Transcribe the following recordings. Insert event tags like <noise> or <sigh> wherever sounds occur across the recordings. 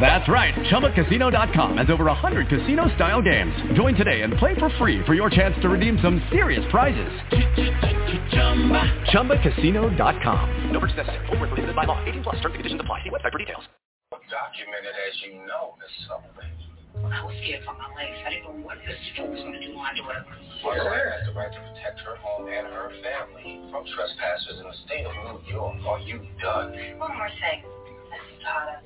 That's right. ChumbaCasino.com has over 100 casino-style games. Join today and play for free for your chance to redeem some serious prizes. ChumbaCasino.com. No purchase necessary. Full prohibited by law. 18 plus. Terms and conditions apply. See website for details. Documented as you know, Miss Sullivan. I was scared for my life. I didn't know what this stroke was going to do on her. Your lawyer has the right to protect her home and her family from trespassers in the state of New York. Are you done? One more thing, Miss Zapata.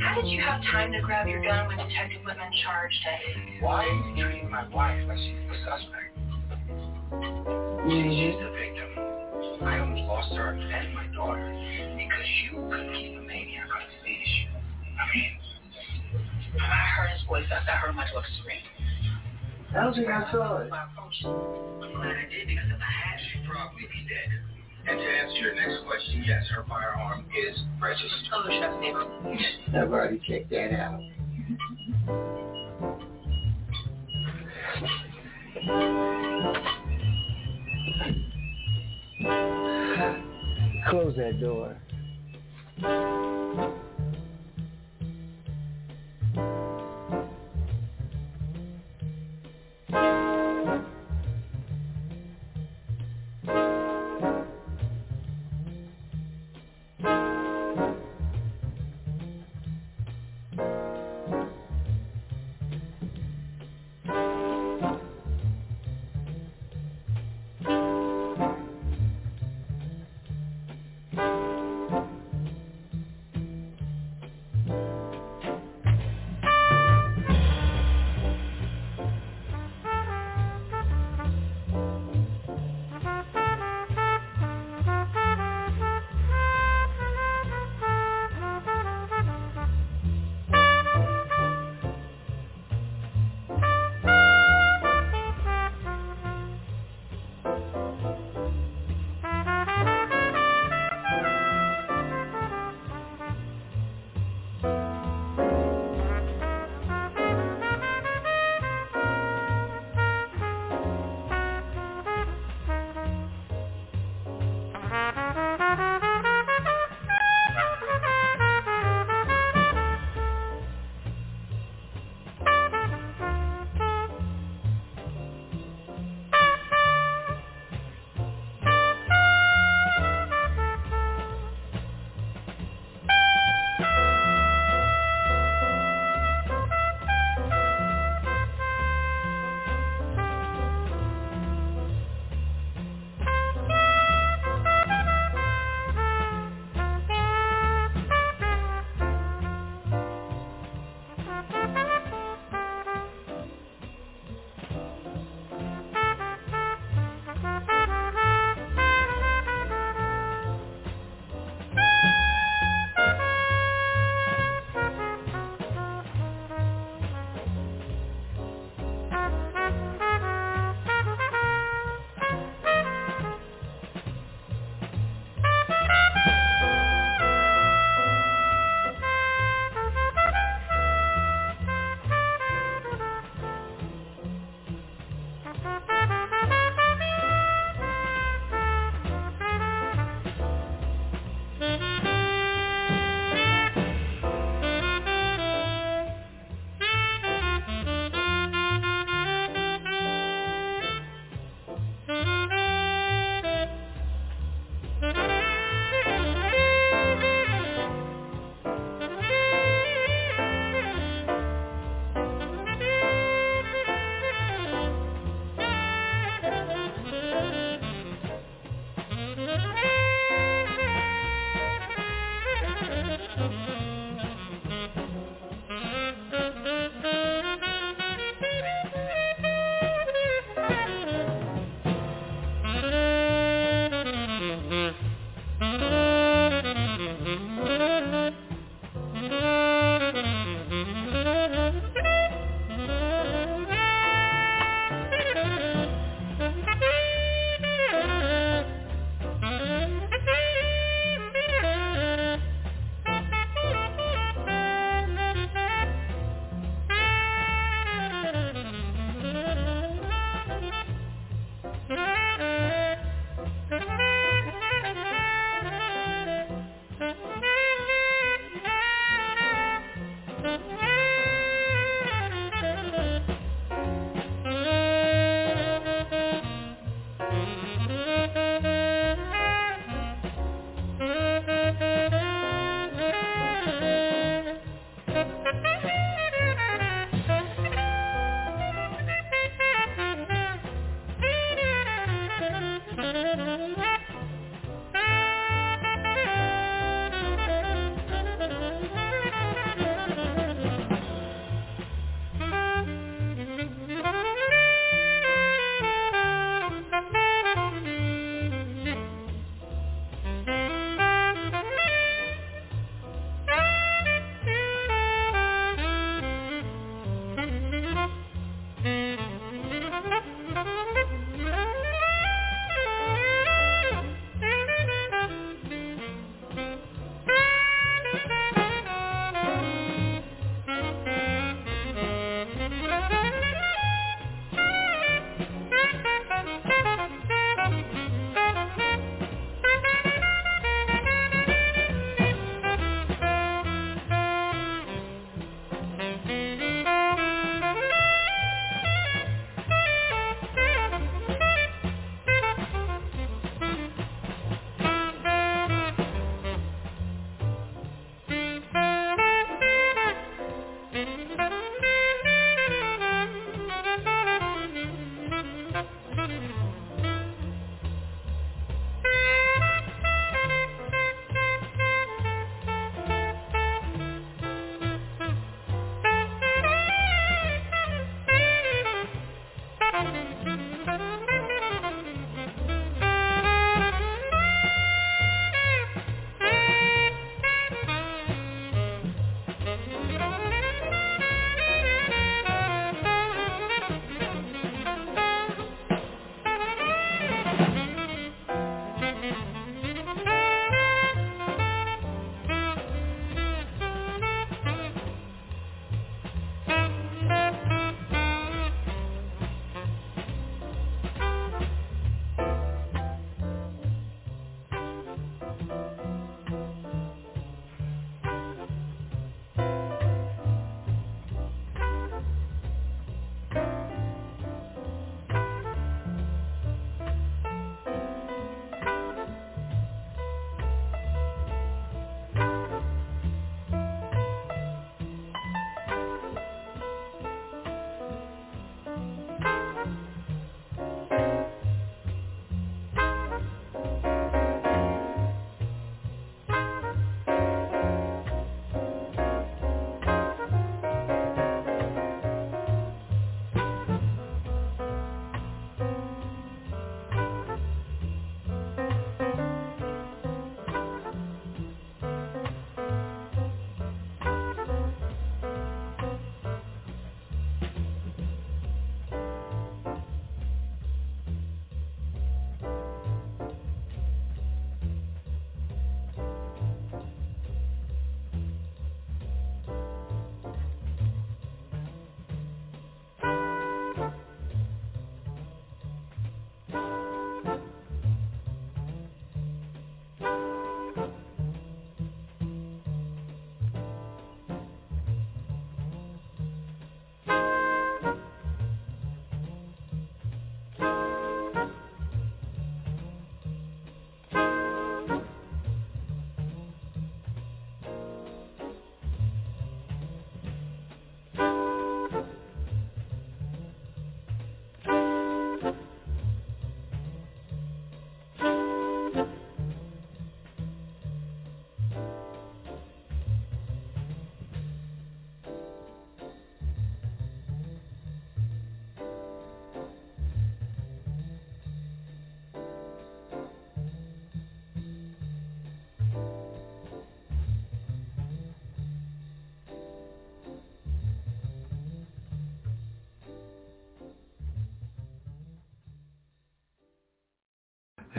How did you have time to grab your gun when Detective Whitman charged us? Why are you treating my wife like she's the suspect? She's the victim. I almost lost her and my daughter because you couldn't keep a maniac on his leash. I mean, when I heard his voice. I heard my daughter scream. I don't think I saw it. I'm glad I did because if I had, she'd probably be dead. And to answer your next question, yes, her firearm is registered. Oh, trust me. <laughs> I've already checked that out. Close that door.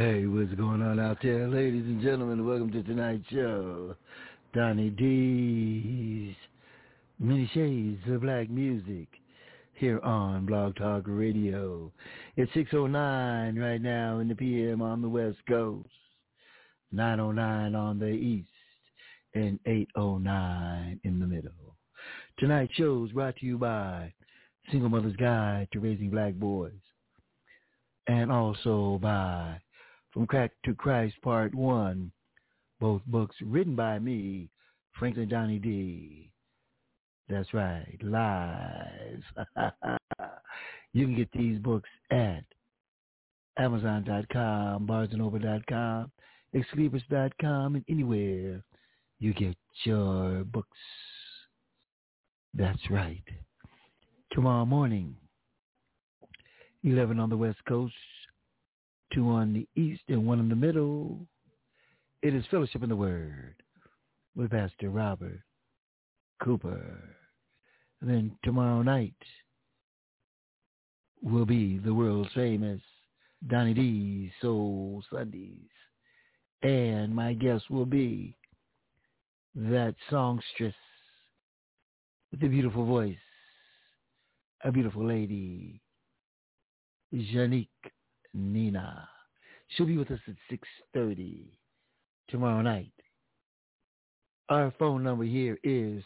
Hey, what's going on out there, ladies and gentlemen? Welcome to tonight's show. Donnie D's Many Shades of Black Music here on Blog Talk Radio. It's 6.09 right now in the PM on the West Coast, 9.09 on the East, and 8.09 in the middle. Tonight's show is brought to you by Single Mother's Guide to Raising Black Boys, and also by From Crack to Christ Part 1, both books written by me, Franklin Donnie D. That's right, live. <laughs> you can get these books at Amazon.com, BarnesandNoble.com, Xlibris.com, and anywhere you get your books. That's right. Tomorrow morning, 11 on the West Coast, 2 on the East, and 1 in the middle. It is Fellowship in the Word with Pastor Robert Cooper. And then tomorrow night will be the world famous Donnie D's Soul Sundays. And my guest will be that songstress with a beautiful voice, a beautiful lady, Janique Nina. She'll be with us at 6.30 tomorrow night. Our phone number here is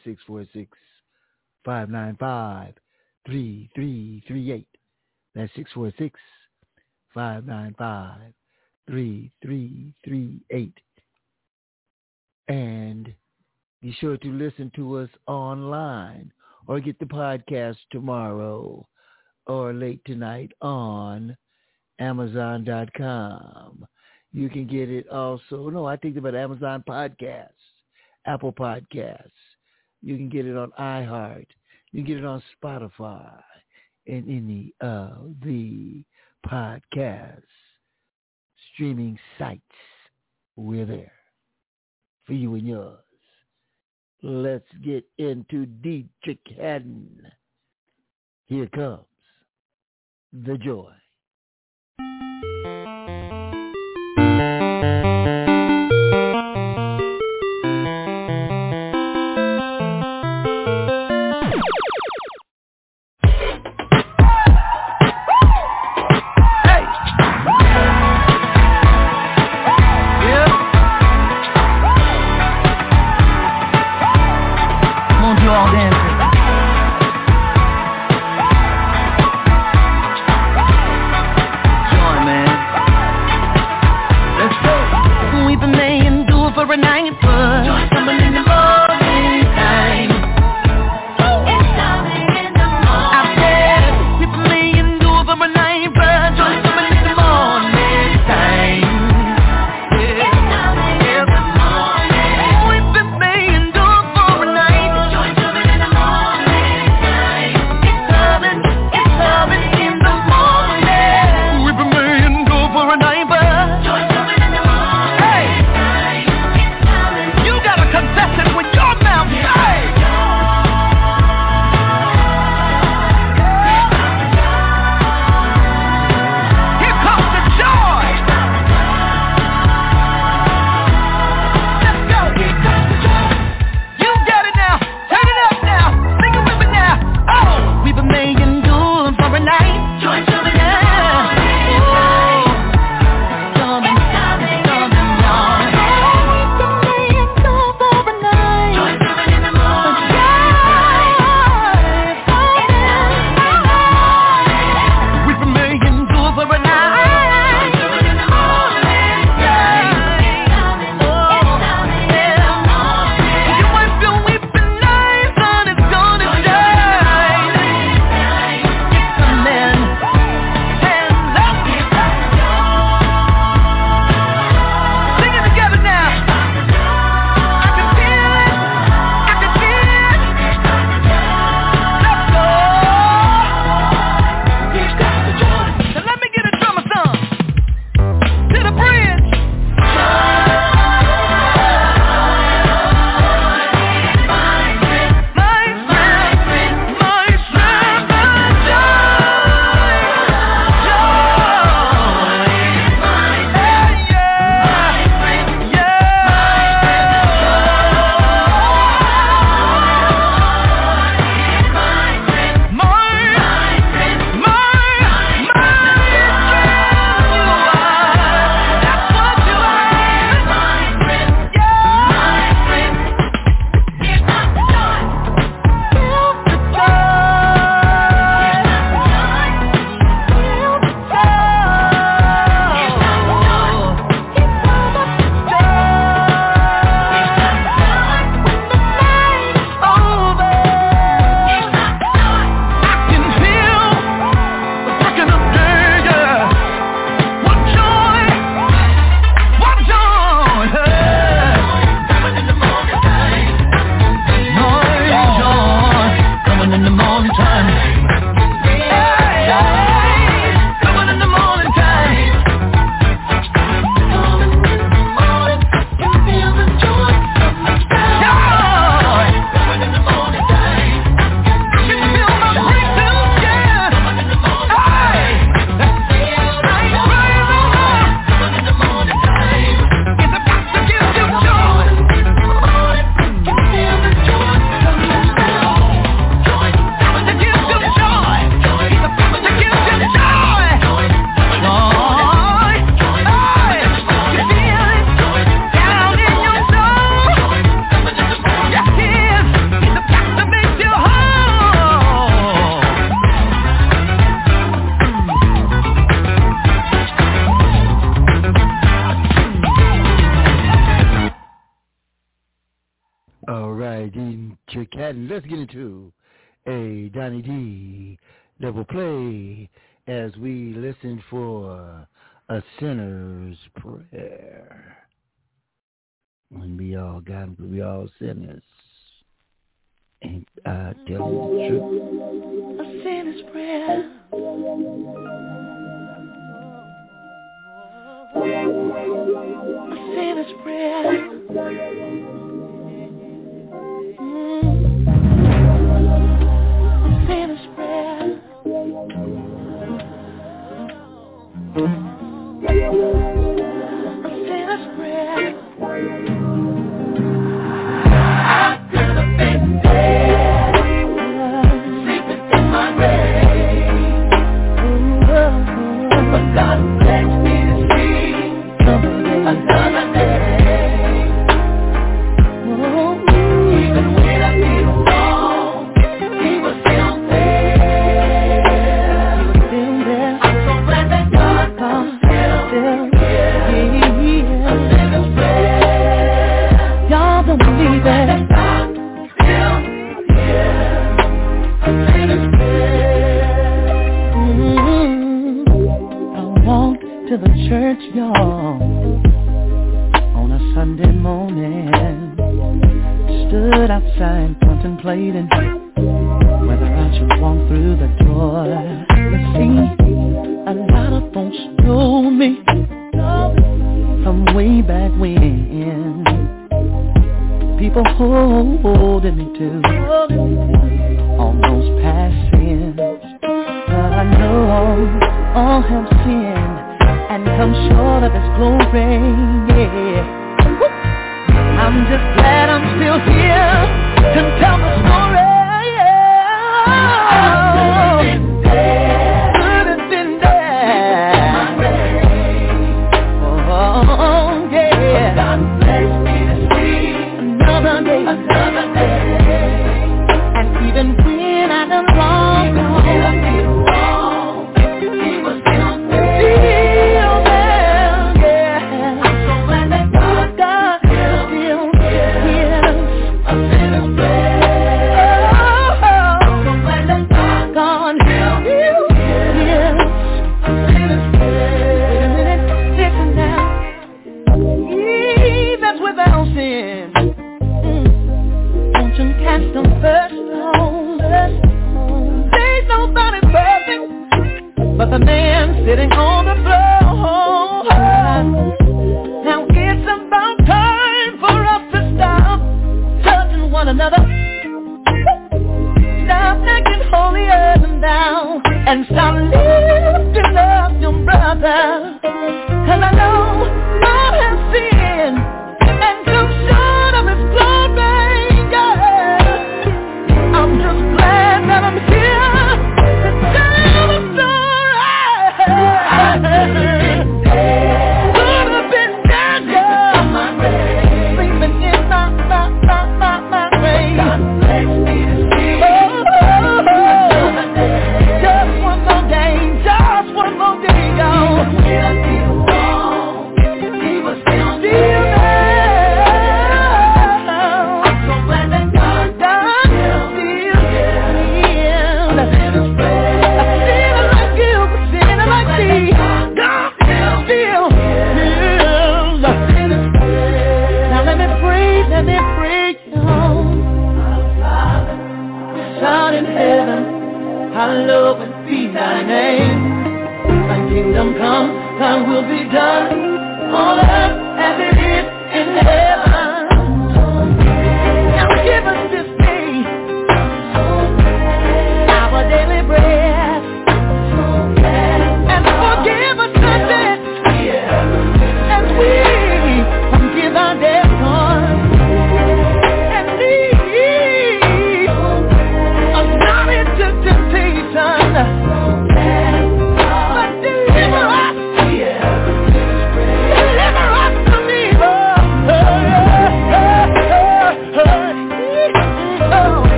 646-595-3338. That's 646-595-3338. And be sure to listen to us online or get the podcast tomorrow or late tonight on Amazon.com. You can get it also. No, I think about Amazon Podcasts, Apple Podcasts. You can get it on iHeart. You can get it on Spotify and any of the podcast streaming sites. We're there for you and yours. Let's get into Deitrick Haddon. Here comes the joy. Join and I ain't in the mud. we all sinners. Ain't I uh, telling the truth? A sinner's prayer. A sinner's prayer. Mm. A sinner's prayer. Mm.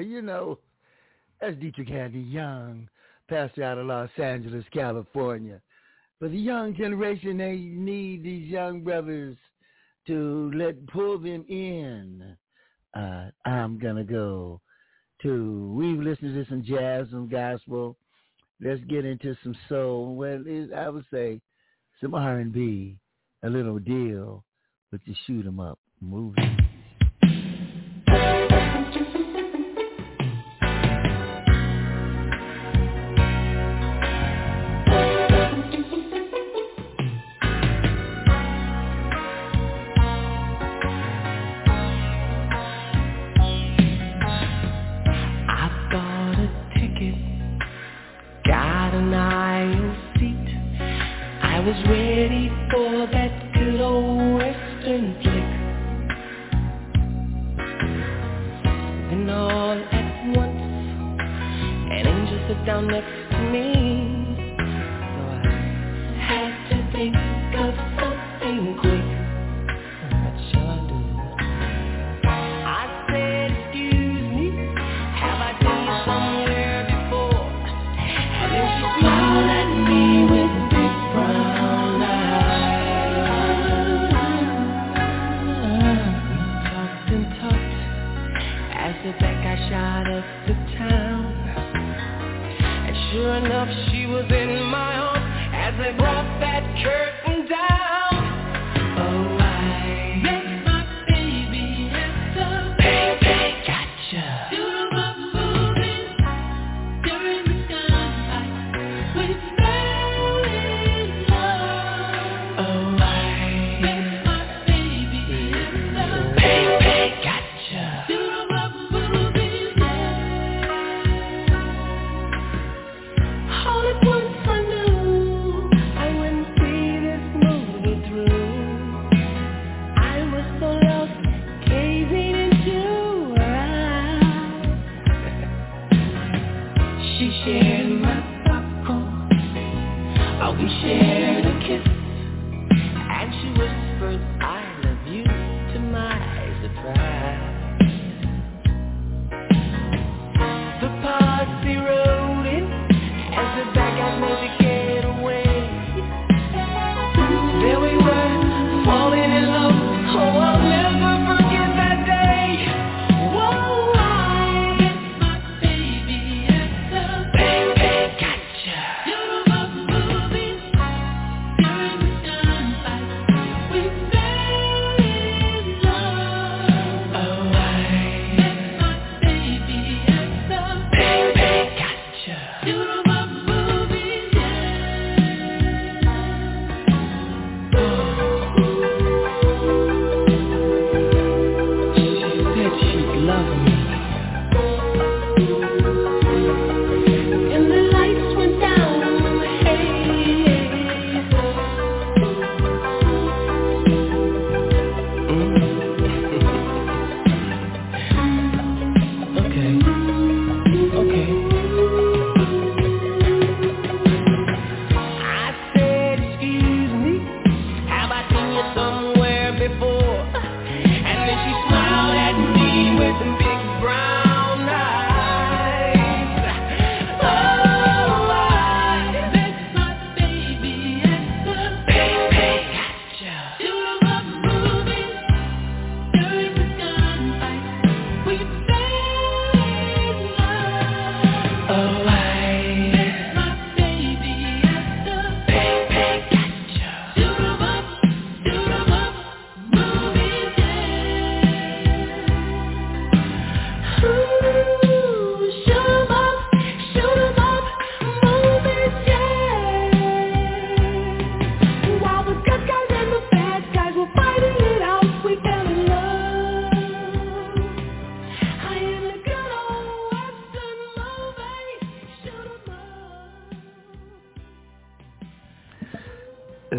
You know, that's Deitrick Haddon Young, pastor out of Los Angeles, California. But the young generation, they need these young brothers to let pull them in. Uh, I'm gonna go to. We've listened to some jazz, some gospel. Let's get into some soul. Well, it, I would say some R&B, a little deal with the shoot 'em up movie.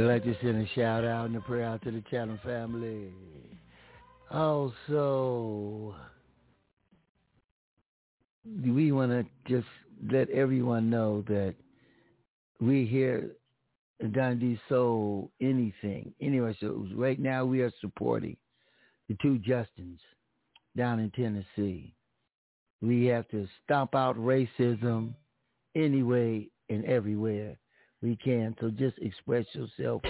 like to send a shout out and a prayer out to the Chatham family. Also, we want to just let everyone know that we here at Dundee Soul anything. Anyway, so right now we are supporting the two Justins down in Tennessee. We have to stomp out racism anyway and everywhere we can. So just express yourself.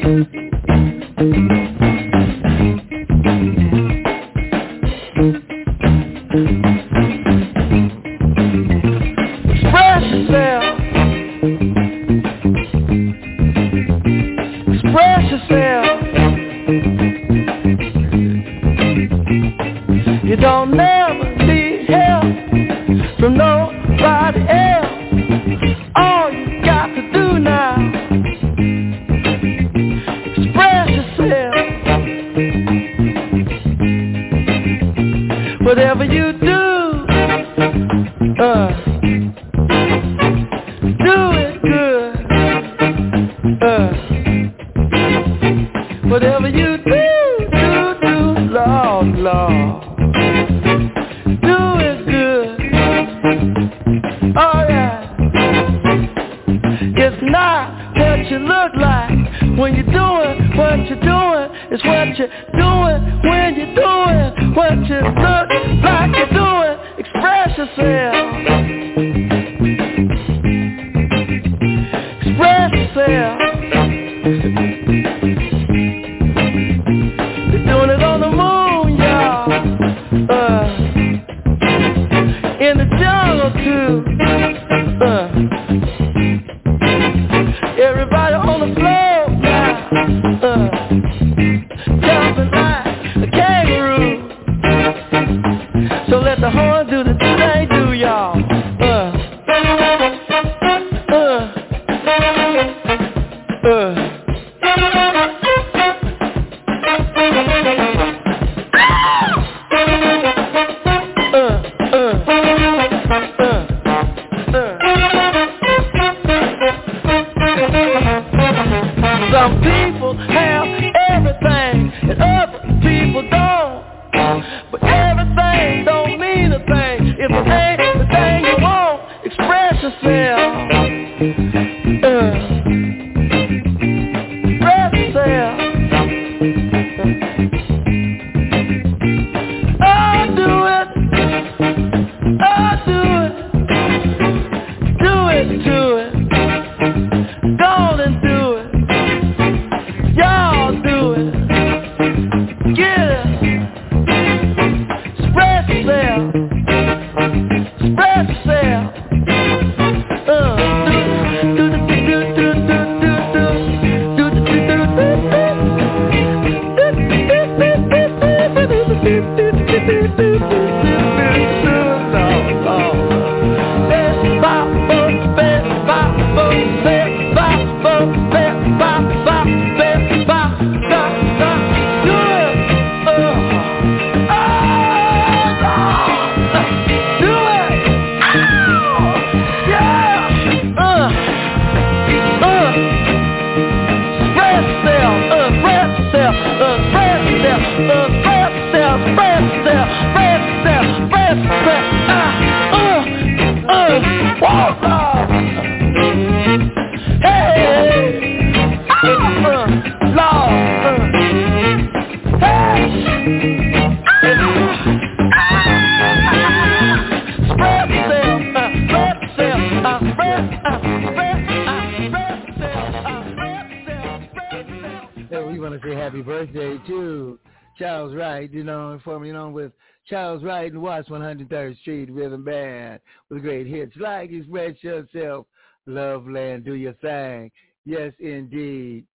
continuing on with Charles Wright and Watts 103rd Street Rhythm Band with great hits like Express Yourself, Love Land, Do Your Thing. Yes, indeed.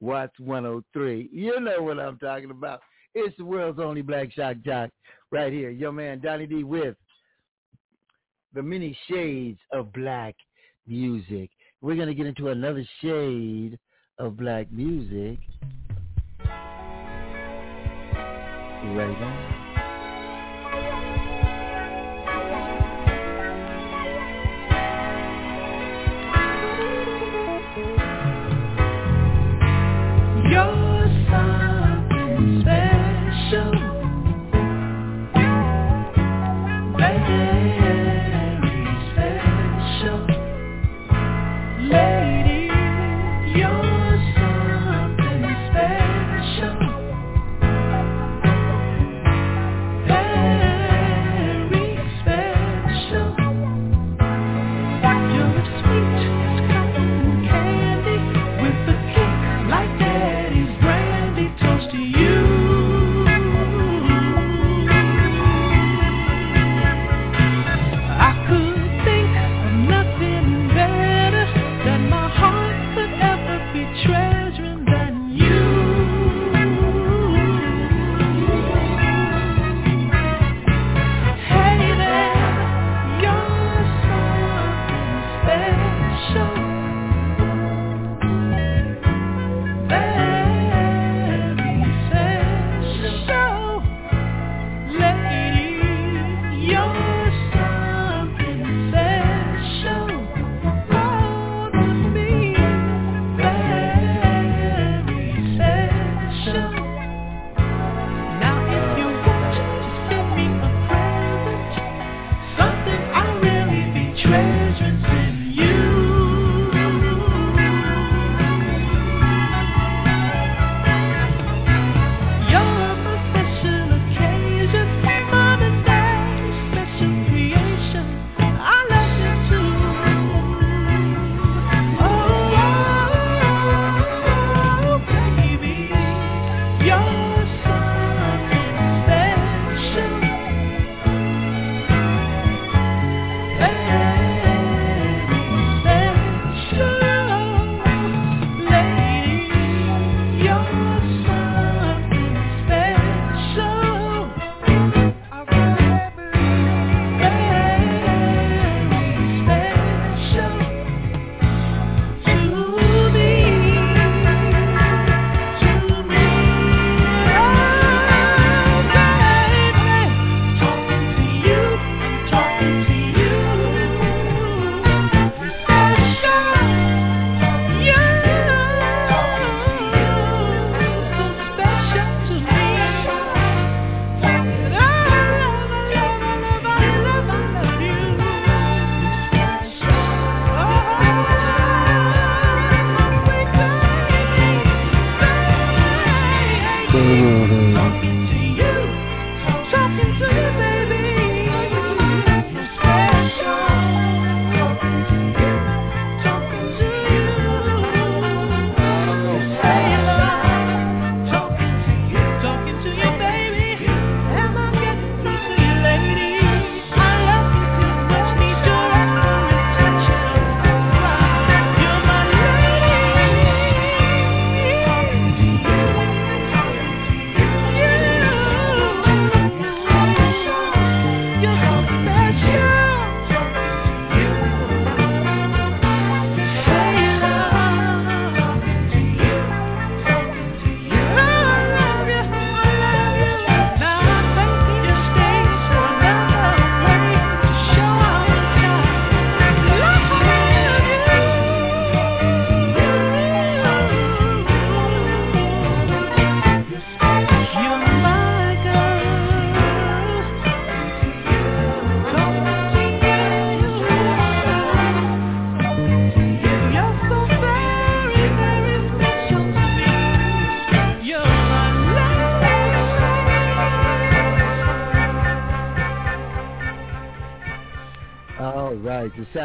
Watts 103. You know what I'm talking about. It's the world's only black shock jock right here. Your man Donnie D with the many shades of black music. We're going to get into another shade of black music Raven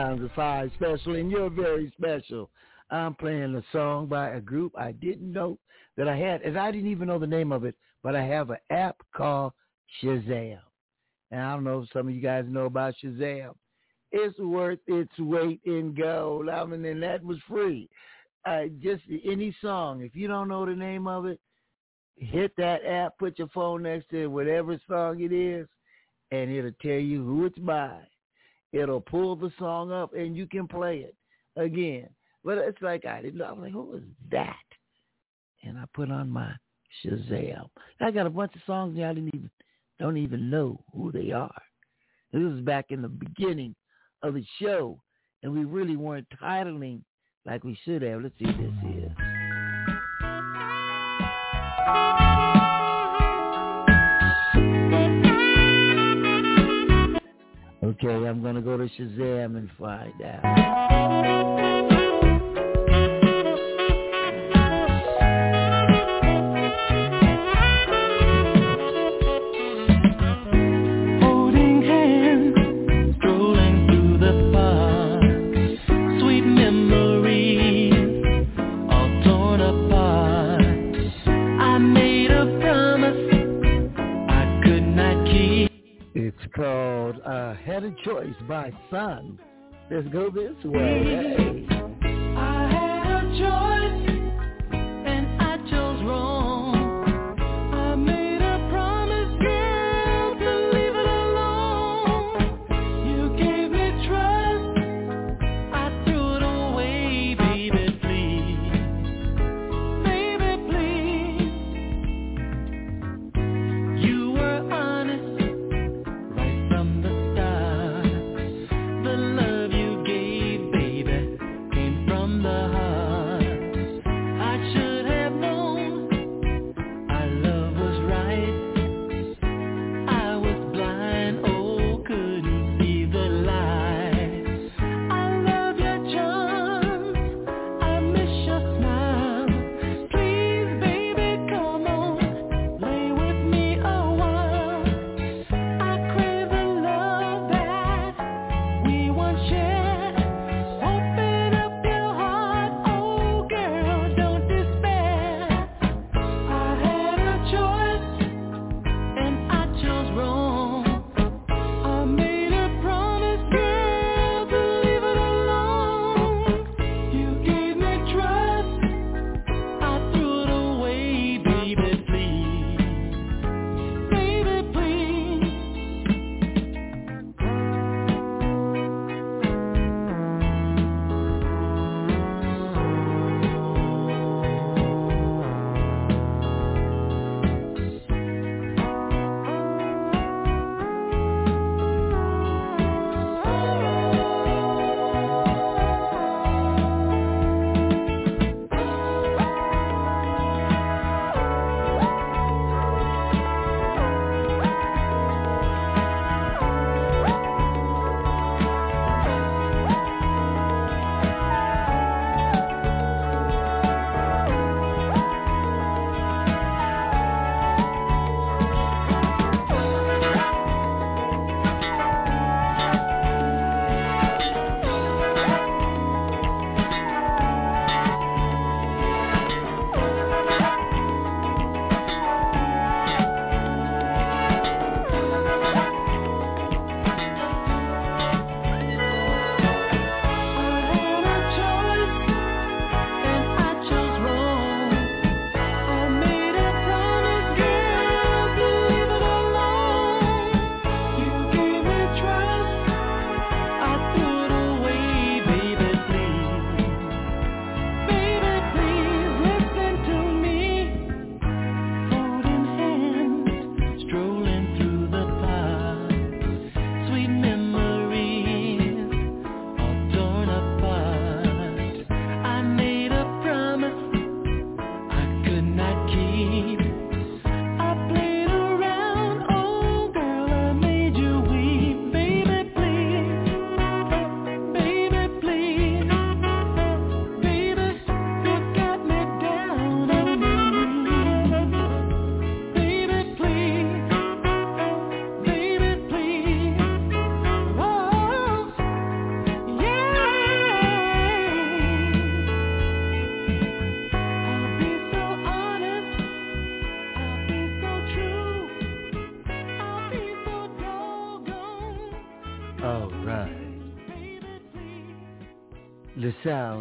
right, the five special, and you're very special. I'm playing a song by a group I didn't know that I had, and I didn't even know the name of it, but I have an app called Shazam. And I don't know if some of you guys know about Shazam. It's worth its weight in gold. I mean, and that was free. Uh, just any song. If you don't know the name of it, hit that app, put your phone next to whatever song it is, and it'll tell you who it's by. It'll pull the song up, and you can play it again. But it's like I didn't. I was like, who is that? And I put on my Shazam. I got a bunch of songs I didn't even don't even know who they are. This was back in the beginning of the show, and we really weren't titling like we should have. Let's see this here. Okay, I'm going to go to Shazam and find out. Uh, Had a Choice by Sun. Let's go this way. I had a choice.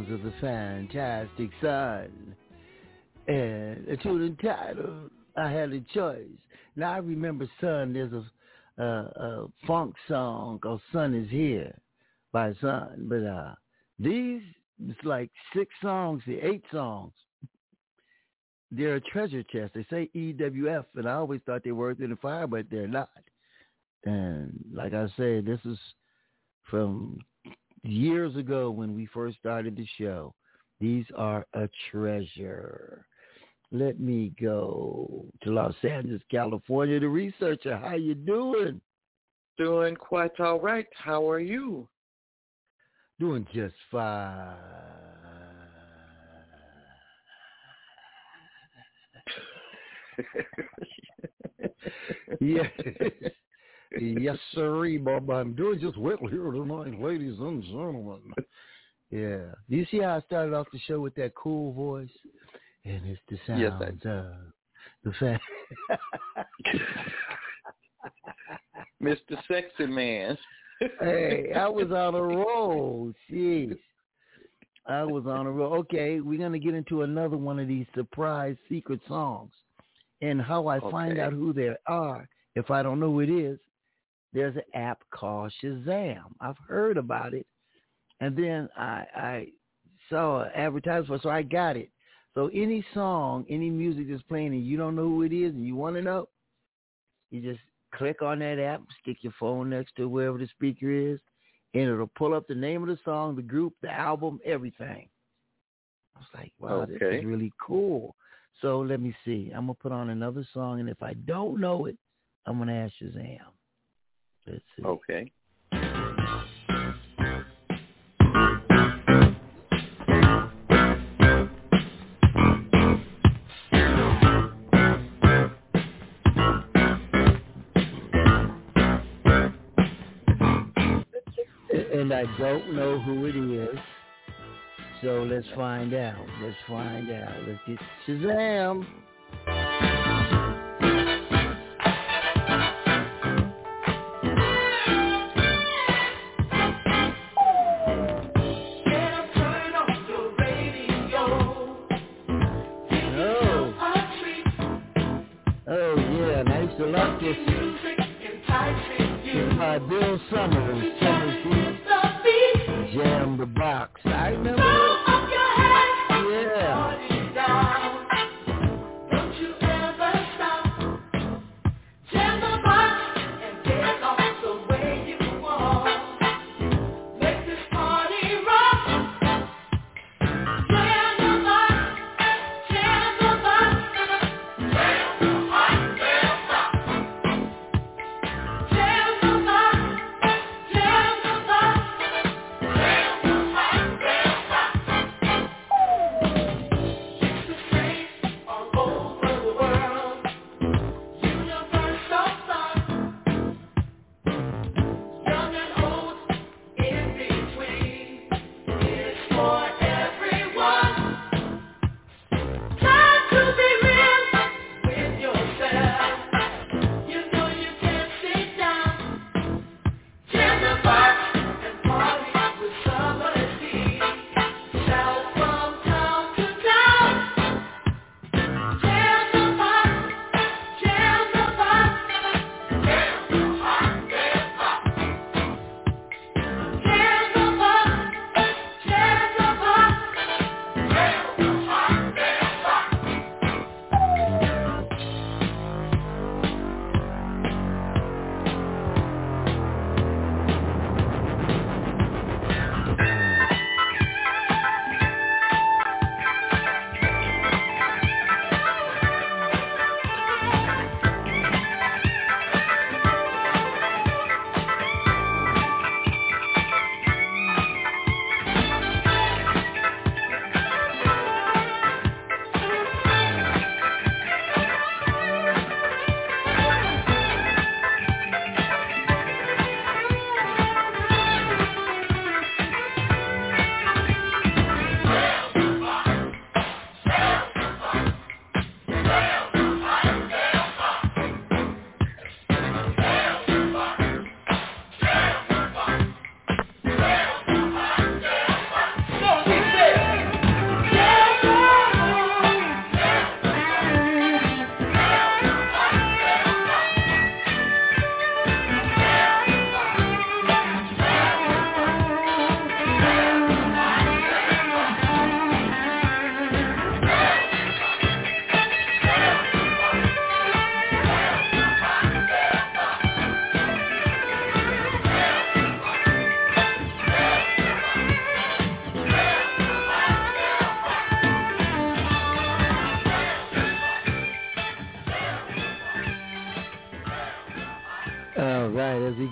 Sounds of the fantastic sun. And a tune entitled I Had a Choice. Now I remember Sun, there's a, a, a funk song called Sun is Here by Sun. But uh these it's like six songs, the eight songs. They're a treasure chest. They say EWF, and I always thought they were in the Fire, but they're not. And like I said, this is from years ago when we first started the show. These are a treasure. Let me go to Los Angeles, California. The researcher, how you doing? Doing quite all right. How are you? Doing just fine. <laughs> <laughs> yes. Yes, sir, Bob. I'm doing just well here tonight, ladies and gentlemen. Yeah. Do you see how I started off the show with that cool voice? And it's the sounds yes, I... of the fact. <laughs> Mr. Sexy Man. hey, I was <laughs> on a roll. Jeez. I was on a roll. Okay, we're going to get into another one of these surprise secret songs. And how I okay. find out who they are, if I don't know who it is, there's an app called Shazam. I've heard about it. And then I, I saw an advertisement for it, so I got it. So any song, any music that's playing and you don't know who it is and you want to know, you just click on that app, stick your phone next to wherever the speaker is, and it'll pull up the name of the song, the group, the album, everything. I was like, wow, okay. this is really cool. So let me see. I'm gonna put on another song, and if I don't know it, I'm gonna ask Shazam. Let's see. Okay. And I don't know who it is. So let's find out. Let's find out. Let's get Shazam.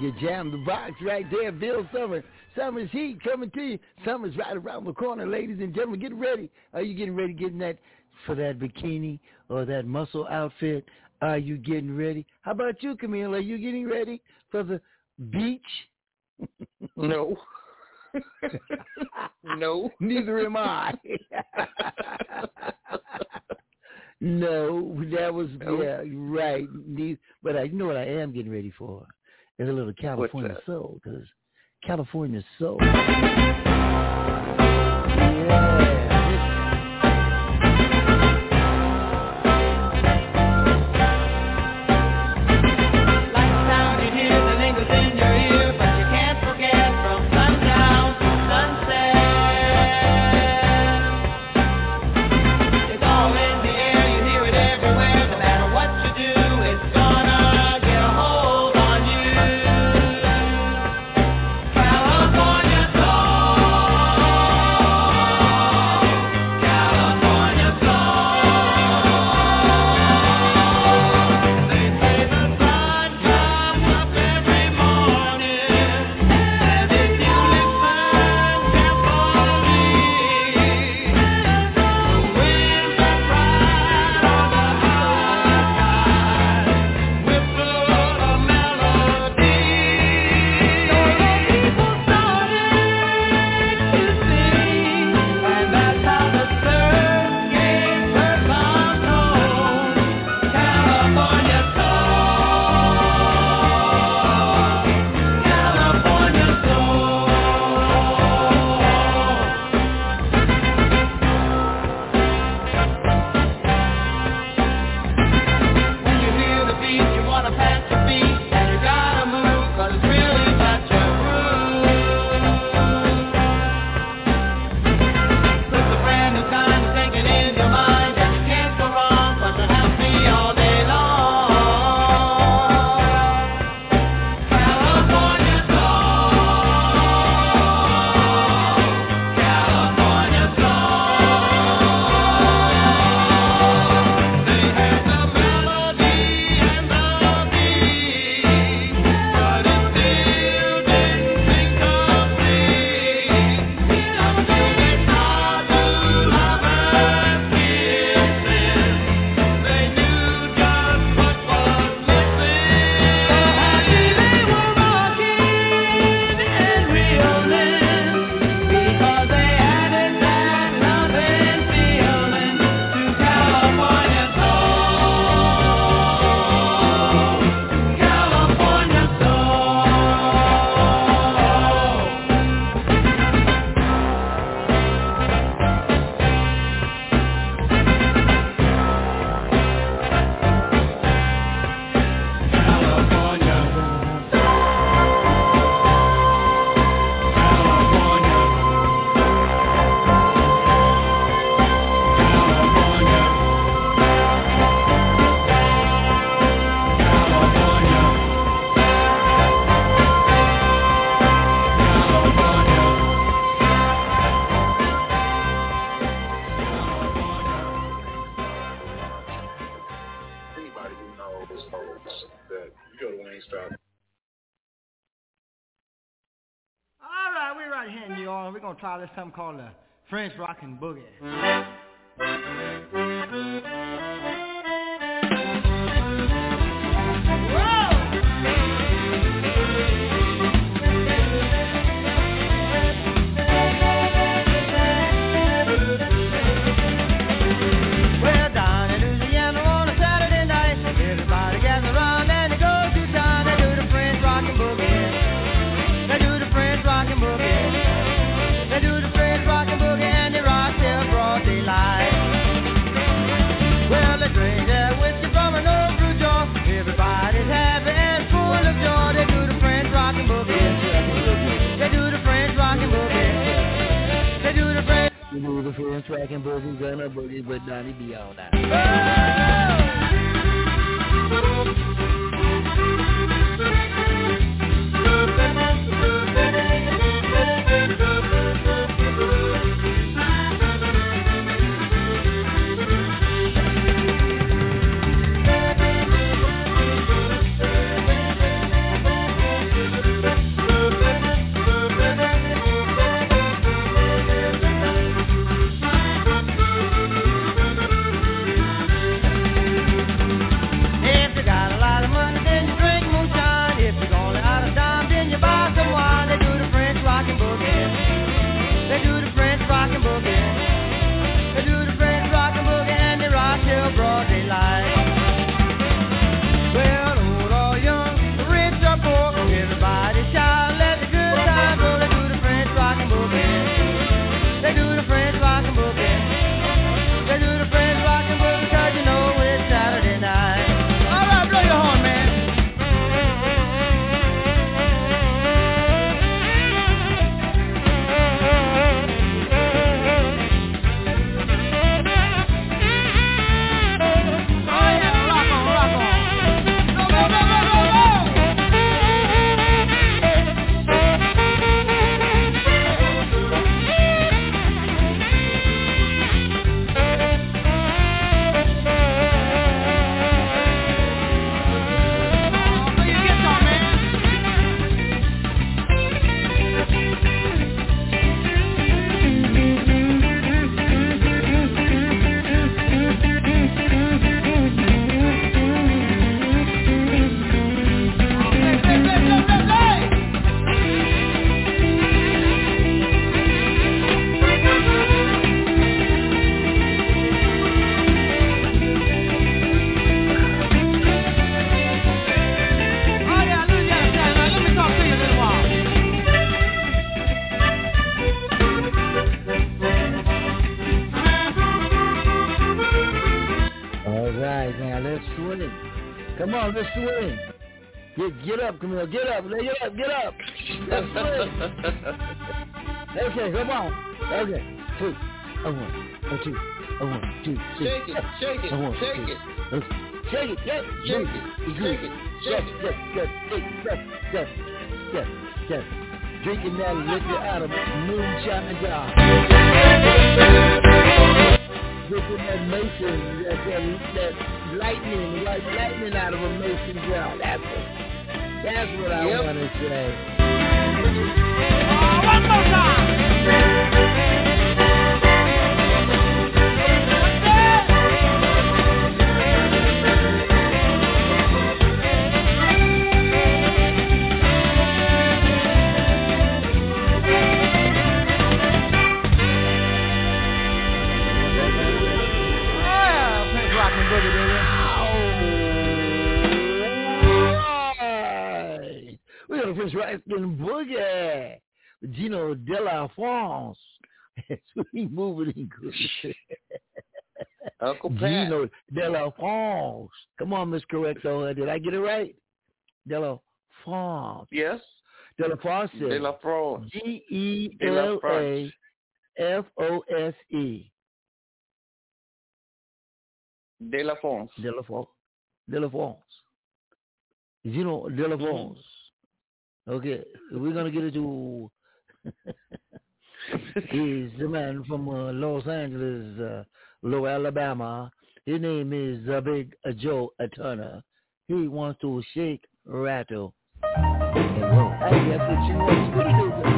You jam the box right there. Bill Summer. Summers Heat coming to you. Summer's right around the corner, ladies and gentlemen. Get ready. Are you getting ready getting that for that bikini or that muscle outfit? Are you getting ready? How about you, Camille? Are you getting ready for the beach? no. <laughs> no. Neither am I. <laughs> no, that was yeah, right. But I you know what I am getting ready for is a little California soul because California soul. Yeah. This something called the French Rockin' Boogie. Influence and Boogie, Gunna Boogie with Donnie B all night. Oh! Get, get up, Camille. Get up. Get up. Get up. Let's <laughs> okay, come on. Okay. Two. A one. A two. A one. Two. Three. Shake it. Shake it. One, Shake two. it. Shake it. Yes. Shake it. Shake it. Shake it. Yes. Yes. Yes. Yes. Yes. Yes. Drinking that liquor out of moonshine jar. Drinking that mason, that, that, that lightning, like lightning out of a mason jar. That's what, that's what I Yep. want to say. Oh, one more time. A Prince Rockin' Boogie. Geno Della France. Sweet moving English. Uncle Pat. Geno Della France. Come on, Miss Correcto. Did I get it right? Della France. Yes. Della France. De La France. G E De La France. F O S E. De La France. De La France. De La France. Geno De La Mhm. France. Okay, we're gonna get into. <laughs> He's the man from uh, Los Angeles, uh, Low Alabama. His name is uh, Big uh, Joe Turner. He wants to shake, rattle, and roll. Hey, that's what you want to do.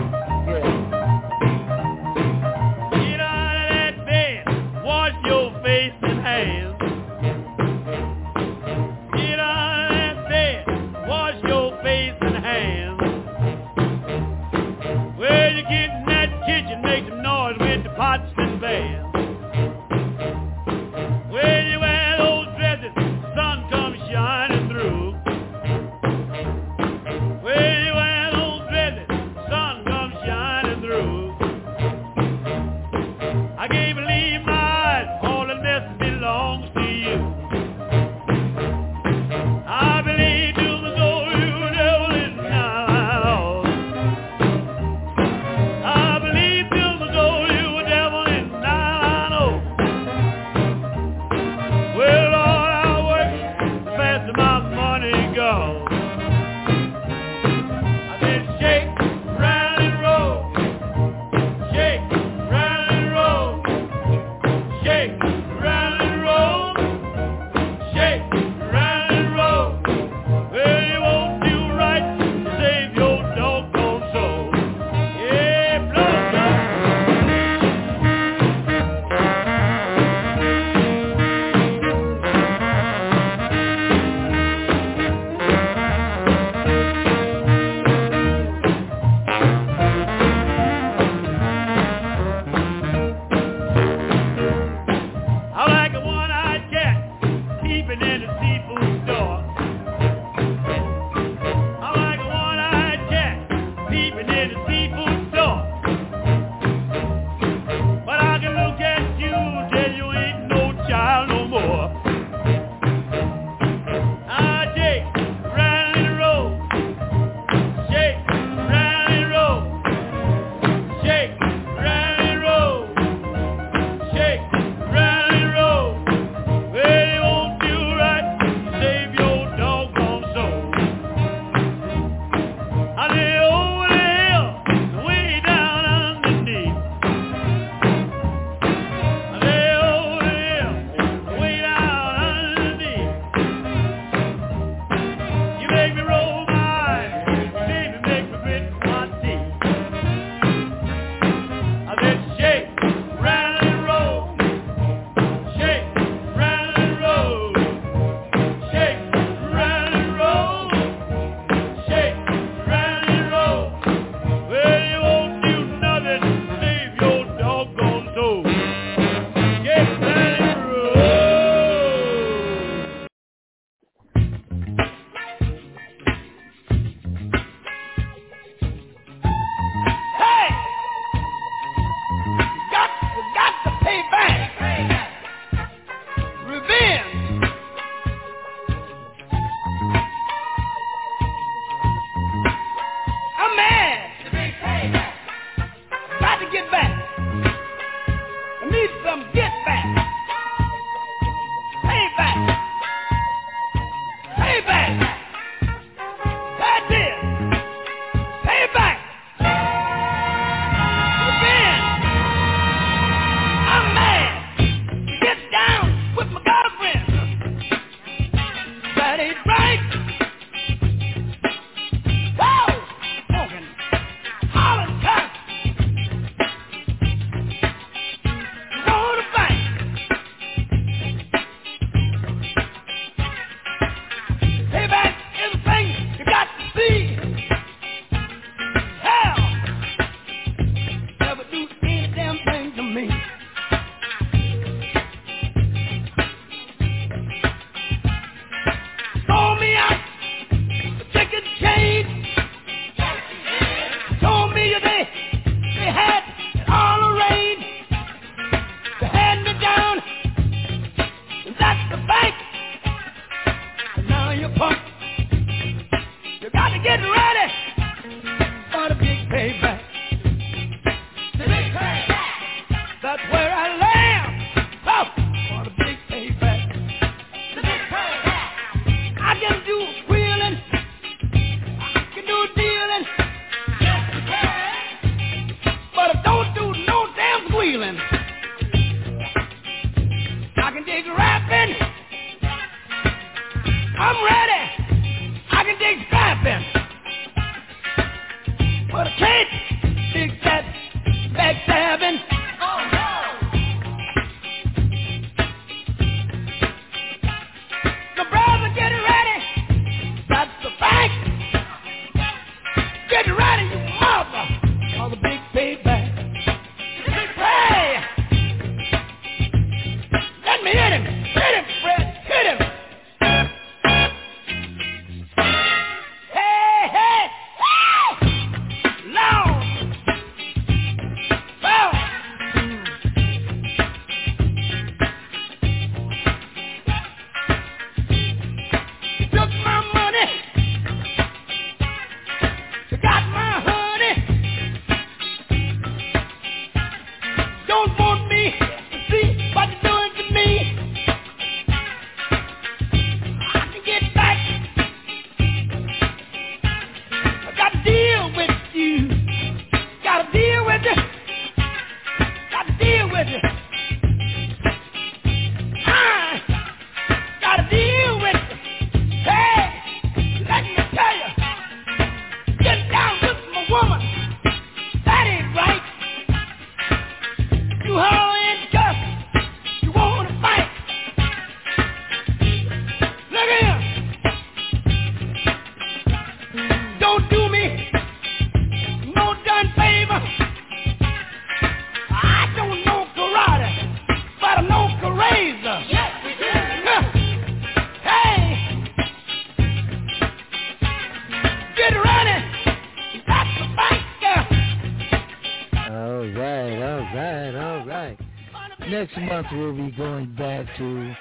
We'll be going back to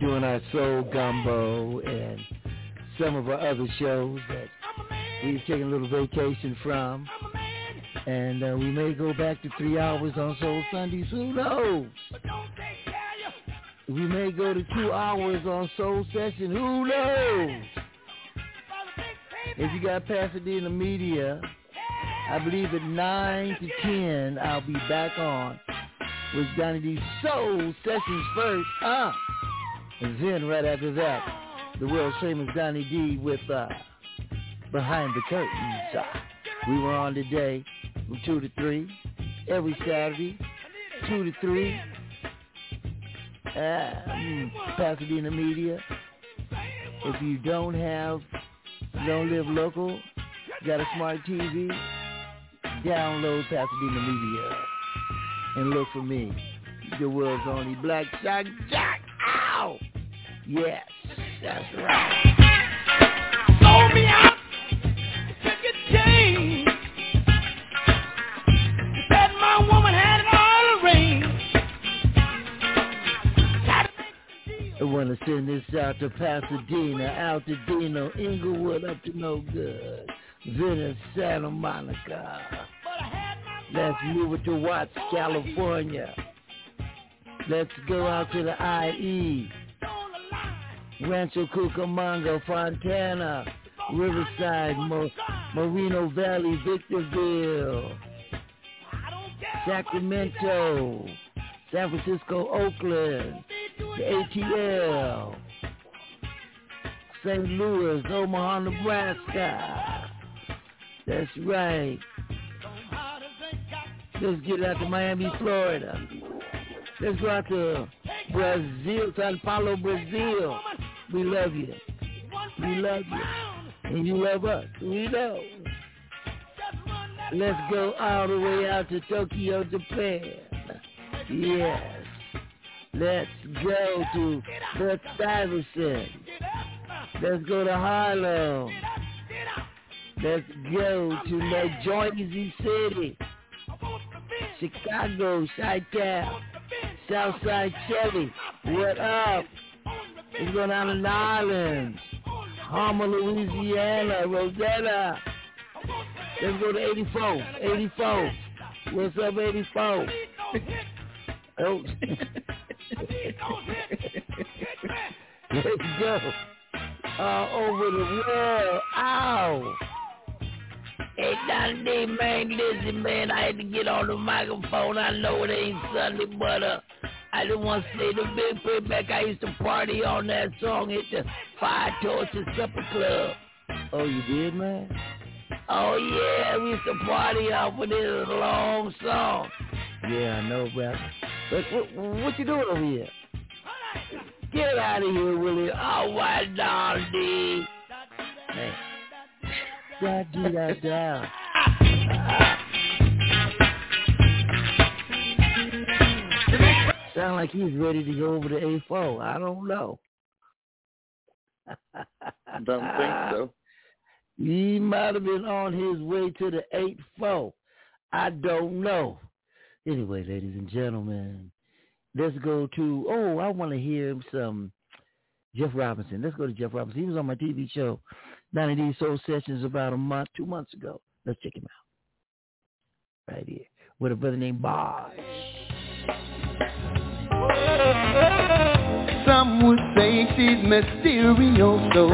doing our soul gumbo and some of our other shows that we've taken a little vacation from. And uh, we may go back to three hours on Soul Sundays. Who knows? We may go to two hours on Soul Session. Who knows? If you got Pasadena Media, I believe at 9 to 10, I'll be back on with Johnny D's Soul Sessions first. Uh, and then right after that, the world famous Donny D with uh, Behind the Curtains. Uh, we were on today from 2 to 3, every Saturday, 2 to 3. Uh, Pasadena Media. If you don't have, don't live local, got a smart TV, download Pasadena Media and look for me, the world's only black shot Jack. Ow! Yes, that's right. Sold me out. Took a chain. Said my woman had it all arranged. I want to send this out to Pasadena, Altadena, Inglewood, up to no good. Venice, Santa Monica. Let's move it to Watts, California. Let's go out to the IE. Rancho Cucamonga, Fontana, Riverside, Mo- Moreno Valley, Victorville, Sacramento, San Francisco, Oakland, the ATL, St. Louis, Omaha, Nebraska. That's right. Let's get out to Miami, Florida. Let's go out to Brazil, Sao Paulo, Brazil. We love you. We love you. And you love us. We know. Let's go all the way out to Tokyo, Japan. Yes. Let's go to Fort Stuyvesant. Let's go to Harlem. Let's go to New Jersey City. Chicago, Chi-Town, Southside Chevy. What up? Let's go down to New Orleans. Homer, Louisiana, Rosetta. Let's go to 84. 84. What's up, 84? Oh. <laughs> Let's go. All over the world. Ow. Hey, Donny D, man, listen, man, I had to get on the microphone. I know it ain't Sunday, but uh, I just want to say the big playback. I used to party on that song at the Five Torches Supper Club. Oh, you did, man? Oh, yeah, we used to party off with this long song. Yeah, I know, brother. But what, what you doing over here? Get out of here, Willie. Oh, why, Donny? Man. Da da da. Sound like he's ready to go over to A4. I don't know. Don't think so. He might have been on his way to the 8-4. I don't know. Anyway, ladies and gentlemen, let's go to, oh, I want to hear some Jeff Robinson. Let's go to Jeff Robinson. He was on my TV show, 90 D Soul Sessions, about a month, two months ago. Let's check him out. Right here. With a brother named Bosh. Some would say she's mysterioso.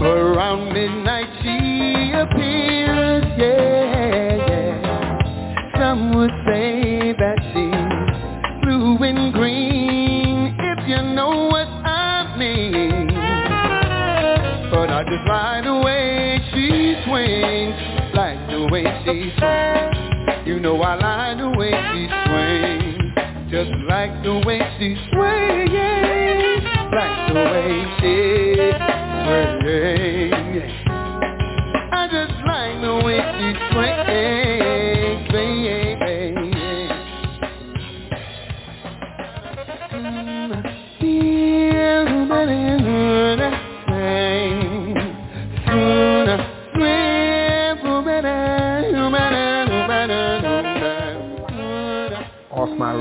Around midnight she appears, yeah, yeah. Some would say way she swings. You know I like the way she swings, just like the way she swings, like the way she swings. I just like the way she swings,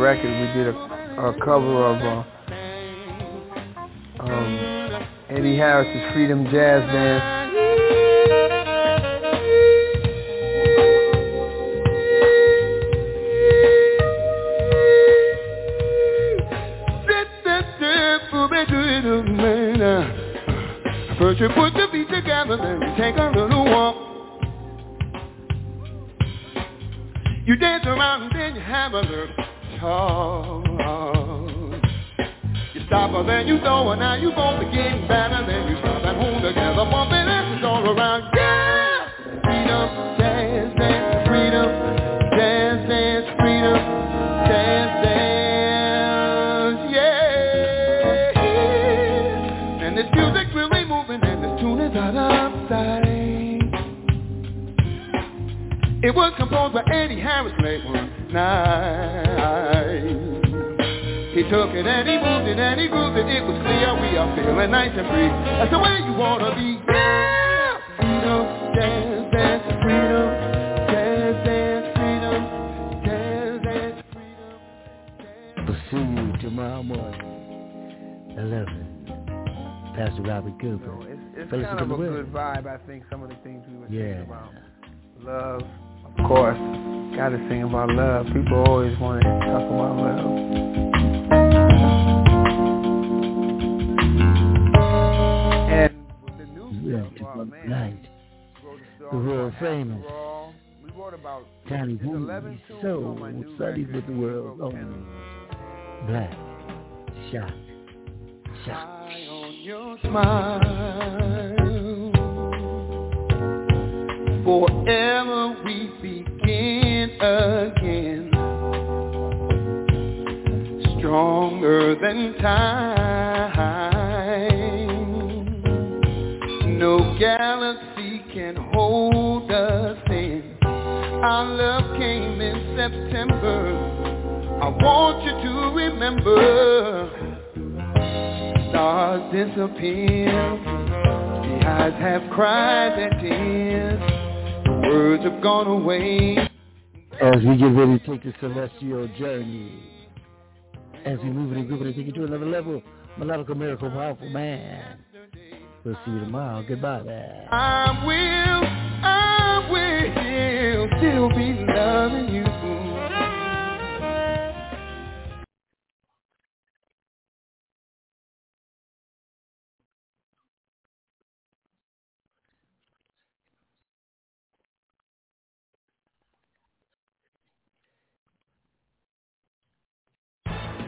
record, we did a, a cover of uh, um, Eddie Harris's Freedom Jazz Dance. First you put the feet together, then you take a little walk. You dance around and then you have a little you and now you love. People always want to talk about love. And with the new Yeah, stuff, oh, man, night. The world famous. we wrote about Johnny it's Boo 11 tunes so on my new with the world. Oh, black. Shot. Shot. On your smile. Forever Stronger than time. No galaxy can hold us in. Our love came in September. I want you to remember stars disappear. The eyes have cried and tears. The words have gone away. As we get ready to take the celestial journey. As we move it and groove it and take it to another level. Melodical, miracle, powerful man. We'll see you tomorrow. Goodbye. man. I will, I will still be loving you.